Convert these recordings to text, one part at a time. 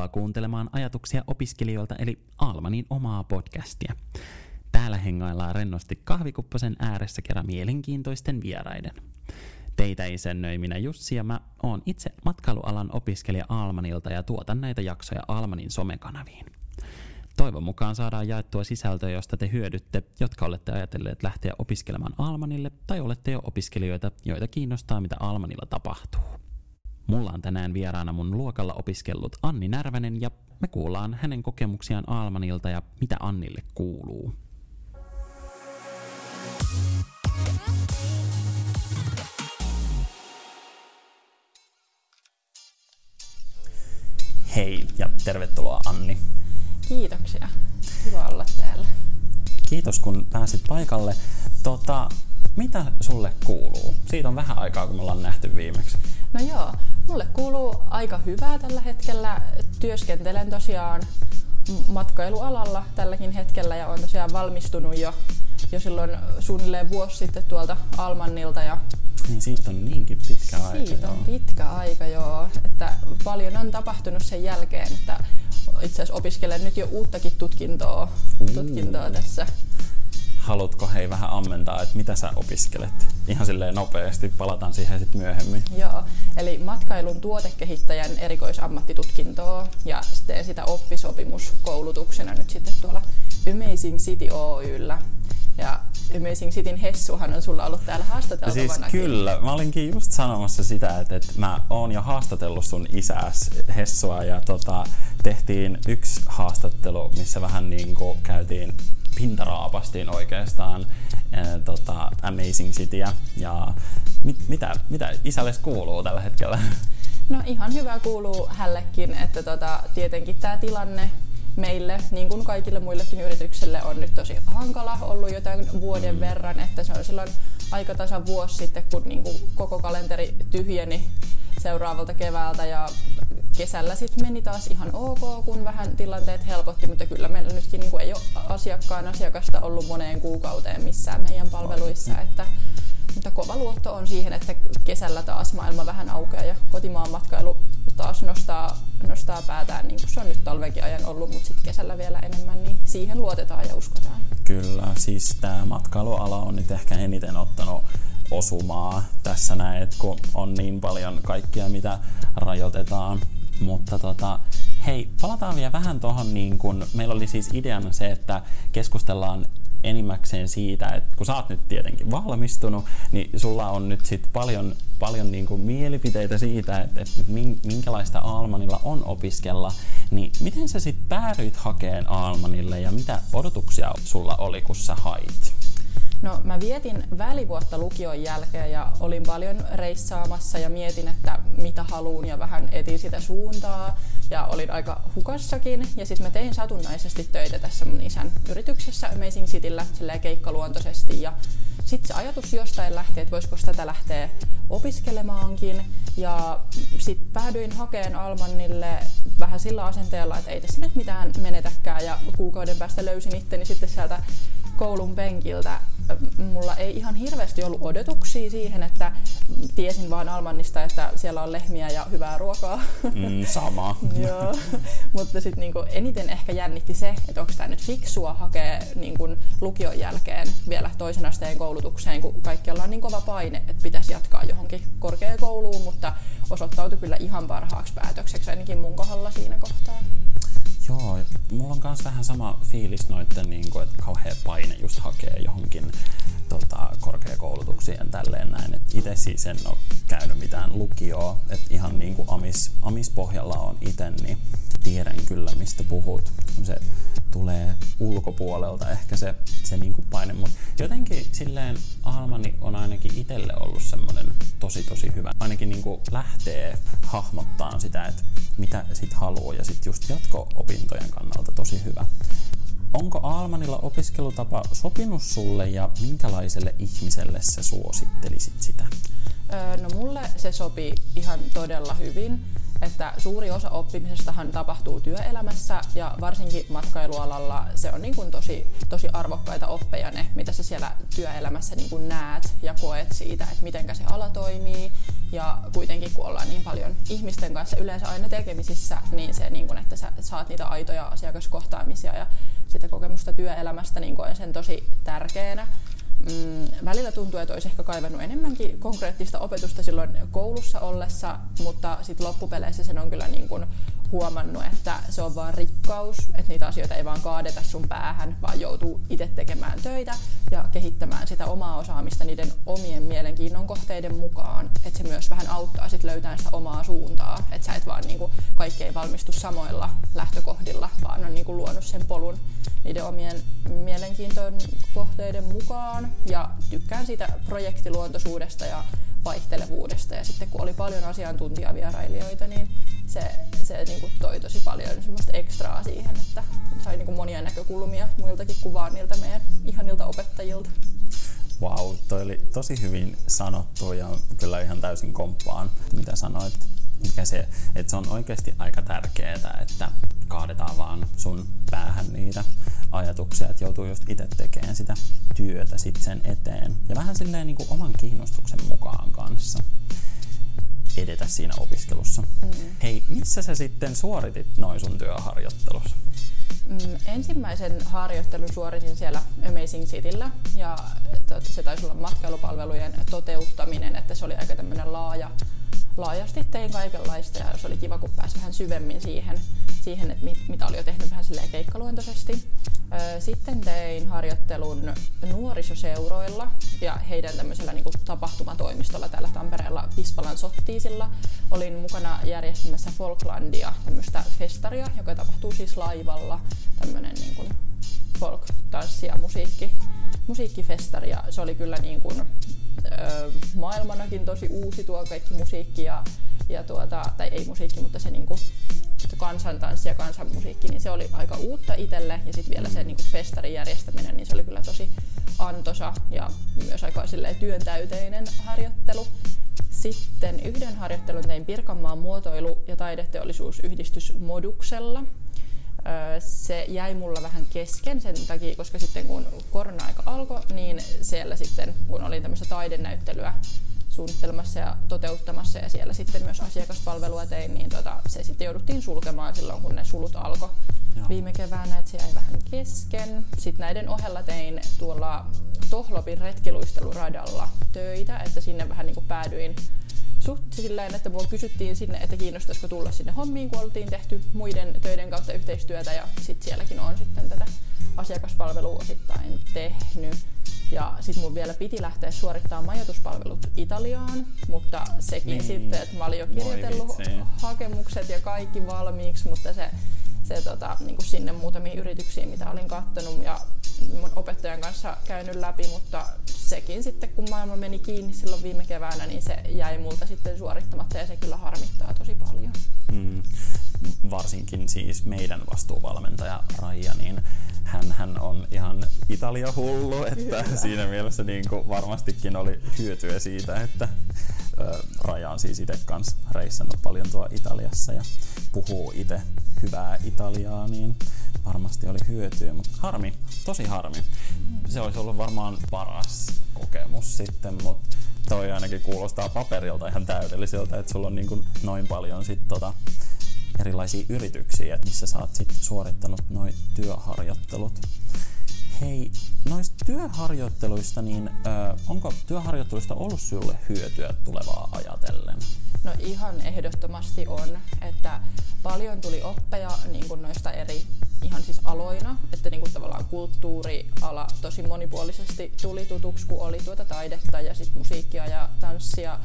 Tervetuloa kuuntelemaan ajatuksia opiskelijoilta eli Almanin omaa podcastia. Täällä hengaillaan rennosti kahvikupposen ääressä kerran mielenkiintoisten vieraiden. Teitä isännöi minä Jussi ja mä oon itse matkailualan opiskelija Almanilta ja tuotan näitä jaksoja Almanin somekanaviin. Toivon mukaan saadaan jaettua sisältöä, josta te hyödytte, jotka olette ajatelleet lähteä opiskelemaan Almanille tai olette jo opiskelijoita, joita kiinnostaa mitä Almanilla tapahtuu. Mulla on tänään vieraana mun luokalla opiskellut Anni Närvänen ja me kuullaan hänen kokemuksiaan Almanilta ja mitä Annille kuuluu. Hei ja tervetuloa Anni. Kiitoksia. Hyvä olla täällä. Kiitos kun pääsit paikalle. Tota, mitä sulle kuuluu? Siitä on vähän aikaa, kun me ollaan nähty viimeksi. No joo, mulle kuuluu aika hyvää tällä hetkellä. Työskentelen tosiaan matkailualalla tälläkin hetkellä ja olen tosiaan valmistunut jo, jo silloin suunnilleen vuosi sitten tuolta Almannilta ja Niin siitä on niinkin pitkä aika. siitä on joo. pitkä aika joo, että paljon on tapahtunut sen jälkeen, että itse asiassa opiskelen nyt jo uuttakin tutkintoa, Uu. tutkintoa tässä. Haluatko hei vähän ammentaa, että mitä sä opiskelet? Ihan silleen nopeasti, palataan siihen sitten myöhemmin. Joo, eli matkailun tuotekehittäjän erikoisammattitutkintoa ja teen sitä oppisopimuskoulutuksena nyt sitten tuolla Amazing City Oyllä. Ja Amazing Cityn Hessuhan on sulla ollut täällä haastateltavana. siis kyllä, mä olinkin just sanomassa sitä, että, että mä oon jo haastatellut sun isäs Hessua ja tota, tehtiin yksi haastattelu, missä vähän niin kuin käytiin pintaraapastiin oikeastaan ää, tota, Amazing Cityä. Ja mit, mitä, mitä isälle kuuluu tällä hetkellä? No ihan hyvä kuuluu hällekin, että tota, tietenkin tämä tilanne meille, niin kuin kaikille muillekin yrityksille, on nyt tosi hankala ollut jo tämän vuoden verran, että se on silloin aika tasan vuosi sitten, kun niin kuin koko kalenteri tyhjeni seuraavalta keväältä ja kesällä sitten meni taas ihan ok, kun vähän tilanteet helpotti, mutta kyllä meillä nytkin niin kuin ei ole asiakkaan asiakasta ollut moneen kuukauteen missään meidän palveluissa, että mutta kova luotto on siihen, että kesällä taas maailma vähän aukeaa ja kotimaan matkailu taas nostaa, nostaa päätään, niin kuin se on nyt talvenkin ajan ollut, mutta sitten kesällä vielä enemmän, niin siihen luotetaan ja uskotaan. Kyllä, siis tämä matkailuala on nyt ehkä eniten ottanut osumaa tässä näin, että kun on niin paljon kaikkia, mitä rajoitetaan. Mutta tota, hei, palataan vielä vähän tuohon, niin kun meillä oli siis ideana se, että keskustellaan enimmäkseen siitä, että kun sä oot nyt tietenkin valmistunut, niin sulla on nyt sit paljon, paljon niin kuin mielipiteitä siitä, että, että min- minkälaista Almanilla on opiskella, niin miten sä sitten päädyit hakeen Almanille ja mitä odotuksia sulla oli, kun sä hait? No mä vietin välivuotta lukion jälkeen ja olin paljon reissaamassa ja mietin, että mitä haluun ja vähän etin sitä suuntaa ja olin aika hukassakin. Ja sitten mä tein satunnaisesti töitä tässä mun isän yrityksessä Amazing Cityllä silleen keikkaluontoisesti ja sitten se ajatus jostain lähti, että voisiko tätä lähteä opiskelemaankin. Ja sitten päädyin hakeen Almannille vähän sillä asenteella, että ei tässä nyt mitään menetäkään. Ja kuukauden päästä löysin itteni sitten sieltä koulun penkiltä. Mulla ei ihan hirveästi ollut odotuksia siihen, että tiesin vaan Almannista, että siellä on lehmiä ja hyvää ruokaa. Mm, sama. Joo, mutta sitten niinku eniten ehkä jännitti se, että onko tämä nyt fiksua hakea niinku lukion jälkeen vielä toisen asteen koulutukseen, kun kaikki ollaan niin kova paine, että pitäisi jatkaa johonkin korkeakouluun, mutta osoittautui kyllä ihan parhaaksi päätökseksi ainakin mun kohdalla siinä kohtaa. Joo, mulla on myös vähän sama fiilis noitten, niin kuin, että kauhea paine just hakee johonkin tota, korkeakoulutuksiin ja tälleen näin. Et itse siis en ole käynyt mitään lukioa, että ihan niin kuin amis, amispohjalla on itse, niin tiedän kyllä mistä puhut. Se tulee ulkopuolelta ehkä se, se niin kuin paine, mutta jotenkin silleen Almani on ainakin itselle ollut semmoinen tosi tosi hyvä. Ainakin niin kuin lähtee hahmottaa sitä, että mitä sit haluaa ja sitten just jatko-opintojen kannalta tosi hyvä. Onko Almanilla opiskelutapa sopinut sulle ja minkälaiselle ihmiselle sä suosittelisit sitä? Öö, no mulle se sopii ihan todella hyvin, että suuri osa oppimisestahan tapahtuu työelämässä ja varsinkin matkailualalla se on niin kuin tosi, tosi arvokkaita oppeja ne, mitä sä siellä työelämässä niin kuin näet ja koet siitä, että miten se ala toimii. Ja kuitenkin kun ollaan niin paljon ihmisten kanssa yleensä aina tekemisissä, niin se, niin kun, että sä saat niitä aitoja asiakaskohtaamisia ja sitä kokemusta työelämästä, niin koen sen tosi tärkeänä mm, välillä tuntuu, että olisi ehkä kaivannut enemmänkin konkreettista opetusta silloin koulussa ollessa, mutta sitten loppupeleissä sen on kyllä niin kuin huomannut, että se on vaan rikkaus, että niitä asioita ei vaan kaadeta sun päähän, vaan joutuu itse tekemään töitä ja kehittämään sitä omaa osaamista niiden omien mielenkiinnon kohteiden mukaan. Että se myös vähän auttaa sit löytämään sitä omaa suuntaa, että sä et vaan niinku, kaikki ei valmistu samoilla lähtökohdilla, vaan on niinku luonut sen polun niiden omien mielenkiintojen kohteiden mukaan. Ja tykkään siitä projektiluontoisuudesta ja vaihtelevuudesta. Ja sitten kun oli paljon asiantuntijavierailijoita, niin se, se niin kuin toi tosi paljon semmoista ekstraa siihen, että sai niin kuin monia näkökulmia muiltakin kuvaa niiltä meidän ihanilta opettajilta. Wow, toi oli tosi hyvin sanottu ja kyllä ihan täysin komppaan, mitä sanoit. Mikä se, että se on oikeasti aika tärkeää, että kaadetaan vaan sun päähän niitä ajatuksia, että joutuu just itse tekemään sitä työtä sit sen eteen. Ja vähän silleen niin kuin oman kiinnostuksen mukaan kanssa edetä siinä opiskelussa. Mm. Hei, missä sä sitten suoritit noin sun työharjoittelussa? Mm, ensimmäisen harjoittelun suoritin siellä Amazing Cityllä ja se taisi olla matkailupalvelujen toteuttaminen, että se oli aika tämmöinen laaja, laajasti tein kaikenlaista ja se oli kiva, kun pääsi vähän syvemmin siihen, siihen että mit, mitä oli jo tehnyt vähän silleen keikkaluontoisesti. Sitten tein harjoittelun nuorisoseuroilla ja heidän tämmöisellä niin kuin tapahtumatoimistolla täällä Tampereella Pispalan Sottiisilla. Olin mukana järjestämässä Folklandia, tämmöistä festaria, joka tapahtuu siis laivalla, tämmöinen niin kuin folk, tanssi ja musiikki, musiikkifestari ja se oli kyllä niin kuin, maailmanakin tosi uusi tuo kaikki musiikki ja, ja tuota, tai ei musiikki, mutta se niin kuin, kansantanssi ja kansanmusiikki, niin se oli aika uutta itselle ja sitten vielä se niin kuin festarin järjestäminen, niin se oli kyllä tosi antosa ja myös aika työntäyteinen harjoittelu. Sitten yhden harjoittelun tein Pirkanmaan muotoilu- ja taideteollisuusyhdistys Moduksella. Se jäi mulla vähän kesken sen takia, koska sitten kun korona-aika alkoi, niin siellä sitten, kun oli tämmöistä taidenäyttelyä suunnittelemassa ja toteuttamassa ja siellä sitten myös asiakaspalvelua tein, niin tota, se sitten jouduttiin sulkemaan silloin, kun ne sulut alkoi viime keväänä, että se jäi vähän kesken. Sitten näiden ohella tein tuolla Tohlopin retkiluisteluradalla töitä, että sinne vähän niin kuin päädyin suht silleen, että mua kysyttiin sinne, että kiinnostaisiko tulla sinne hommiin, kun oltiin tehty muiden töiden kautta yhteistyötä ja sitten sielläkin on sitten tätä asiakaspalvelua osittain tehnyt. Ja sitten mun vielä piti lähteä suorittamaan majoituspalvelut Italiaan, mutta sekin niin. sitten, että mä olin jo kirjoitellut hakemukset ja kaikki valmiiksi, mutta se, se tota, niin kuin sinne muutamiin yrityksiin, mitä olin kattonut ja mun opettajan kanssa käynyt läpi, mutta sekin sitten, kun maailma meni kiinni silloin viime keväänä, niin se jäi multa sitten suorittamatta ja se kyllä harmittaa tosi paljon. Mm. Varsinkin siis meidän vastuuvalmentaja Raija, niin hän, hän on ihan Italia-hullu, että Kyllä. siinä mielessä niin kuin varmastikin oli hyötyä siitä, että Raja on siis itse kanssa reissannut paljon tuo Italiassa ja puhuu itse hyvää Italiaa, niin varmasti oli hyötyä, mutta harmi, tosi harmi. Se olisi ollut varmaan paras kokemus sitten, mutta toi ainakin kuulostaa paperilta ihan täydelliseltä, että sulla on niin kuin noin paljon sit tota, erilaisia yrityksiä, että missä sä oot sit suorittanut noin työharjoittelut. Hei, noista työharjoitteluista, niin ö, onko työharjoitteluista ollut sulle hyötyä tulevaa ajatellen? No ihan ehdottomasti on, että paljon tuli oppeja niin kuin noista eri ihan siis aloina, että niin kuin tavallaan kulttuuriala tosi monipuolisesti tuli tutuksi, kun oli tuota taidetta ja sit musiikkia ja tanssia.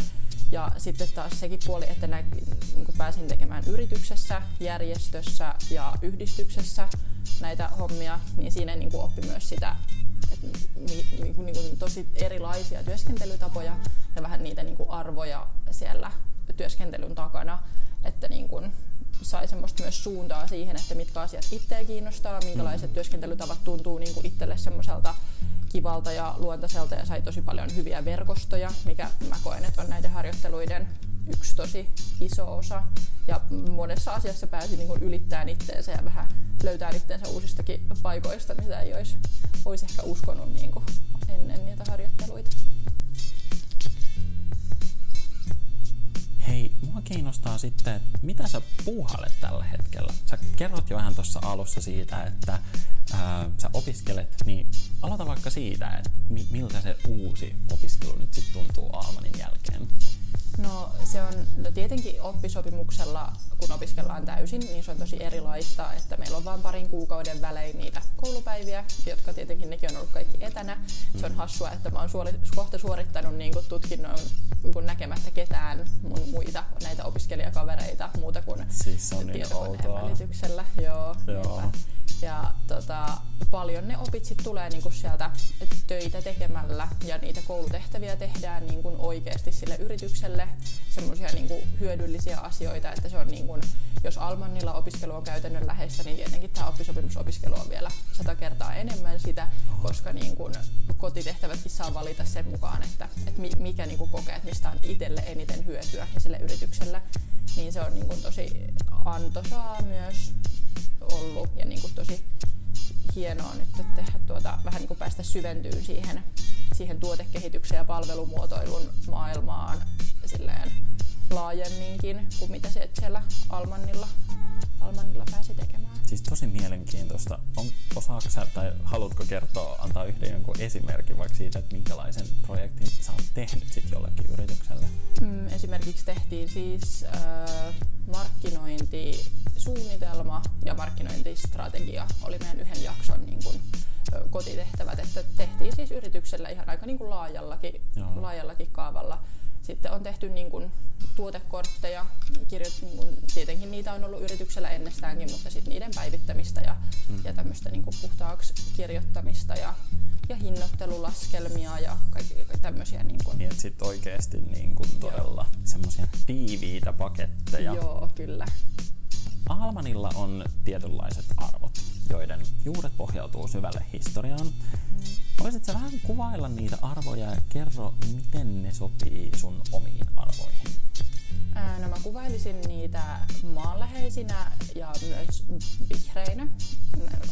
Ja sitten taas sekin puoli, että nä, niin pääsin tekemään yrityksessä, järjestössä ja yhdistyksessä näitä hommia, niin siinä niin kuin oppi myös sitä, että niin kuin, niin kuin tosi erilaisia työskentelytapoja ja vähän niitä niin kuin arvoja siellä työskentelyn takana, että niin kuin sai semmoista myös suuntaa siihen, että mitkä asiat itseä kiinnostaa, minkälaiset mm. työskentelytavat tuntuu niin kuin itselle semmoiselta kivalta ja luontaiselta ja sai tosi paljon hyviä verkostoja, mikä mä koen, että on näiden harjoitteluiden yksi tosi iso osa. Ja monessa asiassa pääsi niin ylittämään itteensä ja vähän löytää itteensä uusistakin paikoista, mitä ei olisi, olisi ehkä uskonut niin kuin ennen niitä harjoitteluita. Kiinnostaa sitten, että mitä sä puuhailet tällä hetkellä. Sä kerrot jo vähän tuossa alussa siitä, että ää, sä opiskelet, niin aloita vaikka siitä, että mi- miltä se uusi opiskelu nyt sitten tuntuu Almanin jälkeen. No se on no tietenkin oppisopimuksella, kun opiskellaan täysin, niin se on tosi erilaista, että meillä on vain parin kuukauden välein niitä koulupäiviä, jotka tietenkin nekin on ollut kaikki etänä. Se on mm. hassua, että mä oon suori, kohta suorittanut niin kuin tutkinnon kun näkemättä ketään mun muita näitä opiskelijakavereita muuta kuin siis on niin tietokoneen välityksellä. Joo, Joo. Ja tota, paljon ne opit sit tulee niinku sieltä töitä tekemällä ja niitä koulutehtäviä tehdään niinku oikeasti sille yritykselle. Semmoisia niinku hyödyllisiä asioita, että se on niinku, jos Almannilla opiskelu on käytännön läheistä, niin tietenkin tämä oppisopimusopiskelu on vielä sata kertaa enemmän sitä, koska niinku kotitehtävätkin saa valita sen mukaan, että, että mikä niinku kokee, että mistä on itselle eniten hyötyä ja sille yritykselle, niin se on niinku tosi antoisaa myös ollut. Ja niin kuin tosi hienoa nyt tehdä tuota, vähän niin kuin päästä syventyyn siihen, siihen tuotekehitykseen ja palvelumuotoilun maailmaan silleen laajemminkin kuin mitä se siellä Almannilla, Almannilla pääsi tekemään. Siis tosi mielenkiintoista. On, osaako sä, tai haluatko kertoa, antaa yhden jonkun esimerkin vaikka siitä, että minkälaisen projektin sä oot tehnyt sit jollekin yritykselle? Mm, esimerkiksi tehtiin siis äh, markkinointisuunnitelma ja markkinointistrategia oli meidän yhden jakson niin kun, kotitehtävät, että tehtiin siis yrityksellä ihan aika niin kuin laajallakin, laajallakin kaavalla sitten on tehty niin kuin tuotekortteja, kirjo, niin kuin, tietenkin niitä on ollut yrityksellä ennestäänkin, mutta sitten niiden päivittämistä ja, mm. ja tämmöistä niin kuin puhtaaksi kirjoittamista ja, ja hinnoittelulaskelmia ja kaikki tämmöisiä. Niin, kuin. niin sitten oikeasti niin kuin todella semmoisia tiiviitä paketteja. Joo, kyllä. Almanilla on tietynlaiset arvot, joiden juuret pohjautuu syvälle historiaan. Mm. Voisitko vähän kuvailla niitä arvoja ja kerro, miten ne sopii sun omiin arvoihin? No mä kuvailisin niitä maanläheisinä ja myös vihreinä,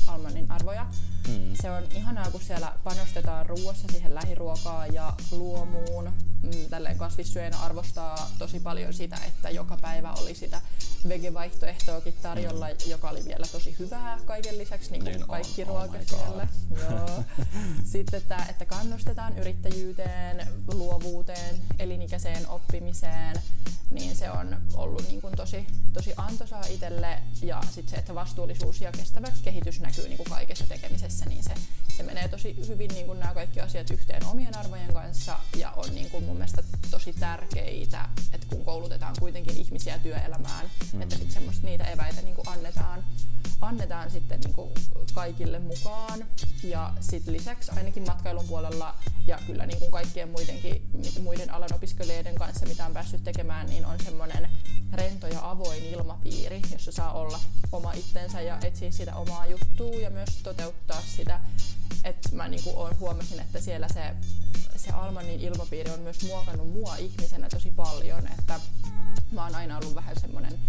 Almanin arvoja. Mm. Se on ihanaa, kun siellä panostetaan ruoassa siihen lähiruokaan ja luomuun. Mm, tälleen kasvissyöjänä arvostaa tosi paljon sitä, että joka päivä oli sitä vegevaihtoehtoakin tarjolla, mm. joka oli vielä tosi hyvää kaiken lisäksi, niin kuin niin kaikki on, ruoka oh siellä. Joo. Sitten, että, että kannustetaan yrittäjyyteen, luovuuteen, elinikäiseen oppimiseen, niin se on ollut niin kuin tosi, tosi antoisaa itselle. Ja sitten se, että vastuullisuus ja kestävä kehitys näkyy niin kuin kaikessa tekemisessä, niin se, se menee tosi hyvin niin kuin nämä kaikki asiat yhteen omien arvojen kanssa ja on niin kuin mun mielestä tosi tärkeitä, että kun koulutetaan kuitenkin ihmisiä työelämään, mm. että semmoista niitä eväitä niin kuin annetaan, annetaan sitten niin kuin kaikille mukaan. Ja sitten lisäksi ainakin matkailun puolella ja kyllä niin kuin kaikkien muidenkin, muiden alan opiskelijoiden kanssa, mitä on päässyt tekemään, niin on semmoinen rento ja avoin ilmapiiri, jossa saa olla oma itsensä ja etsiä sitä omaa juttua ja myös toteuttaa sitä. Että mä niin kuin huomasin, että siellä se, se Almanin ilmapiiri on myös muokannut mua ihmisenä tosi paljon, että mä oon aina ollut vähän semmoinen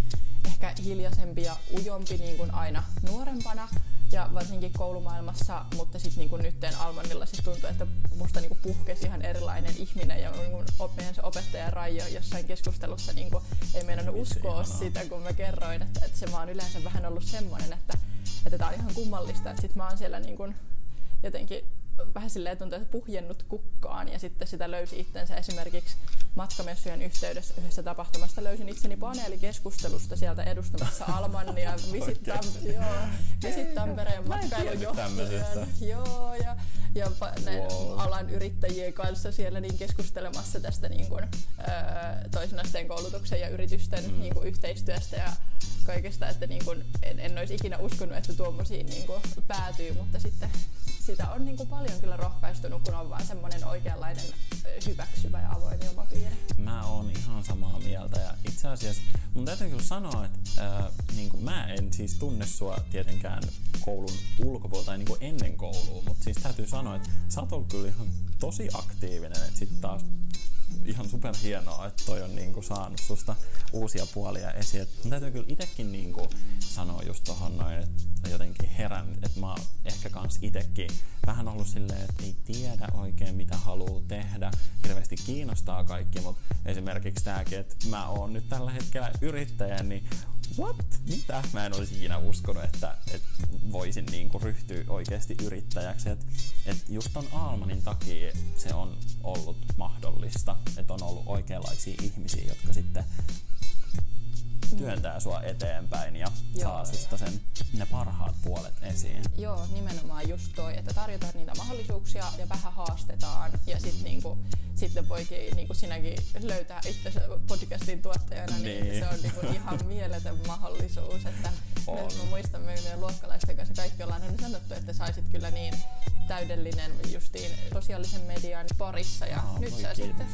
ehkä hiljaisempi ja ujompi niin kuin aina nuorempana ja varsinkin koulumaailmassa, mutta sitten niin nytten Almanilla sit tuntuu, että musta niin puhkesi ihan erilainen ihminen ja niin meidän se opettaja Raijo jossain keskustelussa niin ei meidän uskoa sitä, kun mä kerroin, että, että se mä oon yleensä vähän ollut semmoinen, että, että tää on ihan kummallista, että sit mä oon siellä niin kuin jotenkin vähän silleen tuntuu, että puhjennut kukkaan ja sitten sitä löysi itsensä esimerkiksi matkamessujen yhteydessä yhdessä tapahtumasta löysin itseni paneelikeskustelusta sieltä edustamassa Almannia Visit, Tam- joo, Visit Tampereen matkailujohtajan. Joo, ja, ja wow. alan yrittäjien kanssa siellä niin keskustelemassa tästä niin kuin, toisen asteen koulutuksen ja yritysten mm. niin kuin, yhteistyöstä ja kaikesta, että niin kuin, en, en olisi ikinä uskonut, että tuommoisiin niin päätyy, mutta sitten sitä on niin kuin paljon kyllä rohkaistunut, kun on vaan semmoinen oikeanlainen hyväksyvä ja avoin ilmapiiri. Mä oon ihan samaa mieltä ja itse asiassa mun täytyy kyllä sanoa, että äh, niin kuin mä en siis tunne sua tietenkään koulun ulkopuolella tai niin ennen koulua, mutta siis täytyy sanoa, että sä oot ollut kyllä ihan tosi aktiivinen, että sitten taas ihan super hienoa, että toi on niinku saanut susta uusia puolia esiin. Et mun täytyy kyllä itekin niinku sanoa just tohon noin, että jotenkin herännyt, että mä oon ehkä kans itekin vähän ollut silleen, että ei tiedä oikein mitä haluaa tehdä. Hirveästi kiinnostaa kaikki, mutta esimerkiksi tääkin, että mä oon nyt tällä hetkellä yrittäjä, niin what? Mitä? Mä en olisi ikinä uskonut, että, että voisin niinku ryhtyä oikeasti yrittäjäksi. Et, et just ton Almanin takia se on ollut mahdollista, että on ollut oikeanlaisia ihmisiä, jotka sitten työntää sua eteenpäin ja Joo, saa susta sen, ne parhaat puolet esiin. Joo, nimenomaan just toi, että tarjotaan niitä mahdollisuuksia ja vähän haastetaan ja sit niinku, sitten voikin niinku sinäkin löytää itse podcastin tuottajana, niin, niin se on niinku ihan mieletön mahdollisuus. Että on. mä muistan meidän luokkalaisten kanssa kaikki ollaan aina sanottu, että saisit kyllä niin täydellinen justiin sosiaalisen median parissa ja Aa, nyt sä sitten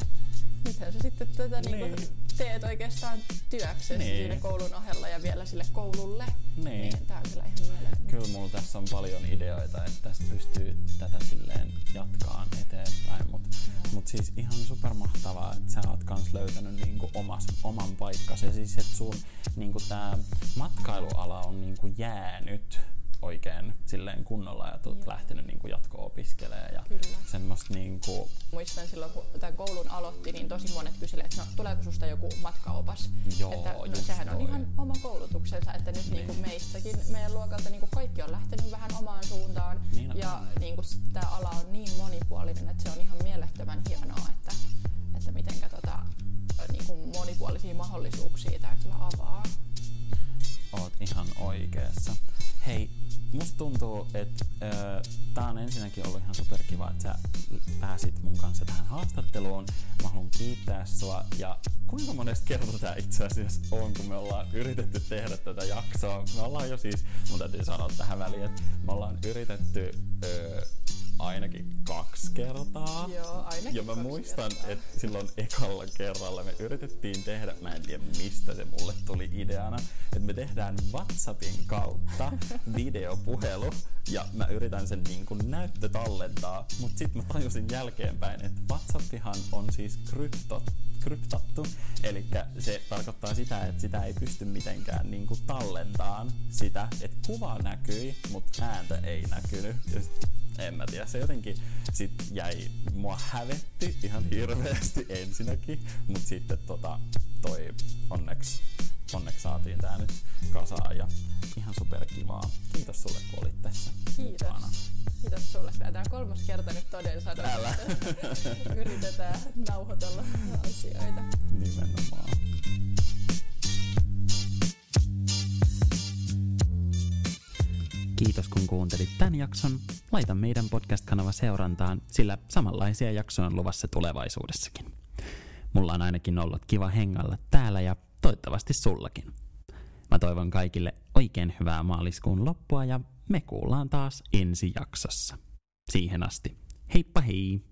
nythän sä sitten tätä niin. Niinku teet oikeastaan työksesi niin. siinä koulun ohella ja vielä sille koululle. Niin. niin tää on kyllä ihan mieletön. Kyllä mulla tässä on paljon ideoita, että tästä pystyy tätä silleen jatkaan eteenpäin. Mutta mut siis ihan supermahtavaa, että sä oot kans löytänyt niinku omas, oman paikkasi. Ja siis että sun niinku tää matkailuala on niinku jäänyt oikein silleen kunnolla ja olet lähtenyt niin kuin jatko-opiskelemaan ja Kyllä. semmoista niin kuin... Muistan silloin, kun tämän koulun aloitti, niin tosi monet kyselivät, että no, tuleeko susta joku matkaopas? Joo, että, no, sehän toi. on ihan oma koulutuksensa, että nyt niin. Niin kuin meistäkin, meidän luokalta niin kuin kaikki on lähtenyt vähän omaan suuntaan niin, ja niin kuin, tämä ala on niin monipuolinen, että se on ihan mielettömän hienoa, että, että mitenkä tota, niin kuin monipuolisia mahdollisuuksia tämä kyllä avaa. Oot ihan oikeassa. Hei, musta tuntuu, että äh, tää on ensinnäkin ollut ihan superkiva, että sä pääsit mun kanssa tähän haastatteluun. Mä haluan kiittää sua ja kuinka monesta kertaa tää itse asiassa on, kun me ollaan yritetty tehdä tätä jaksoa. Me ollaan jo siis, mun täytyy sanoa tähän väliin, että me ollaan yritetty äh, ainakin kaksi kertaa. Joo, ainakin Ja mä muistan, kertaa. että silloin ekalla kerralla me yritettiin tehdä, mä en tiedä mistä se mulle tuli ideana, että me tehdään WhatsAppin kautta videopuhelu ja mä yritän sen niin kuin näyttö tallentaa, mutta sitten mä tajusin jälkeenpäin, että WhatsAppihan on siis krypto, kryptattu, eli se tarkoittaa sitä, että sitä ei pysty mitenkään niin kuin tallentaan sitä, että kuva näkyi, mutta ääntä ei näkynyt. Ja sit en mä tiedä, se jotenkin sit jäi, mua hävetti ihan hirveästi ensinnäkin, mutta sitten tota, toi onneksi, onneksi saatiin tää nyt kasaan ja ihan superkivaa. Kiitos sulle, kun olit tässä Kiitos. Mukana. Kiitos sulle. Tämä kolmas kerta nyt toden sanoen. Älä. Yritetään nauhoitella asioita. Nimenomaan. Kiitos kun kuuntelit tämän jakson. Laita meidän podcast-kanava seurantaan, sillä samanlaisia jaksoja on luvassa tulevaisuudessakin. Mulla on ainakin ollut kiva hengalla täällä ja toivottavasti sullakin. Mä toivon kaikille oikein hyvää maaliskuun loppua ja me kuullaan taas ensi jaksossa. Siihen asti, heippa hei!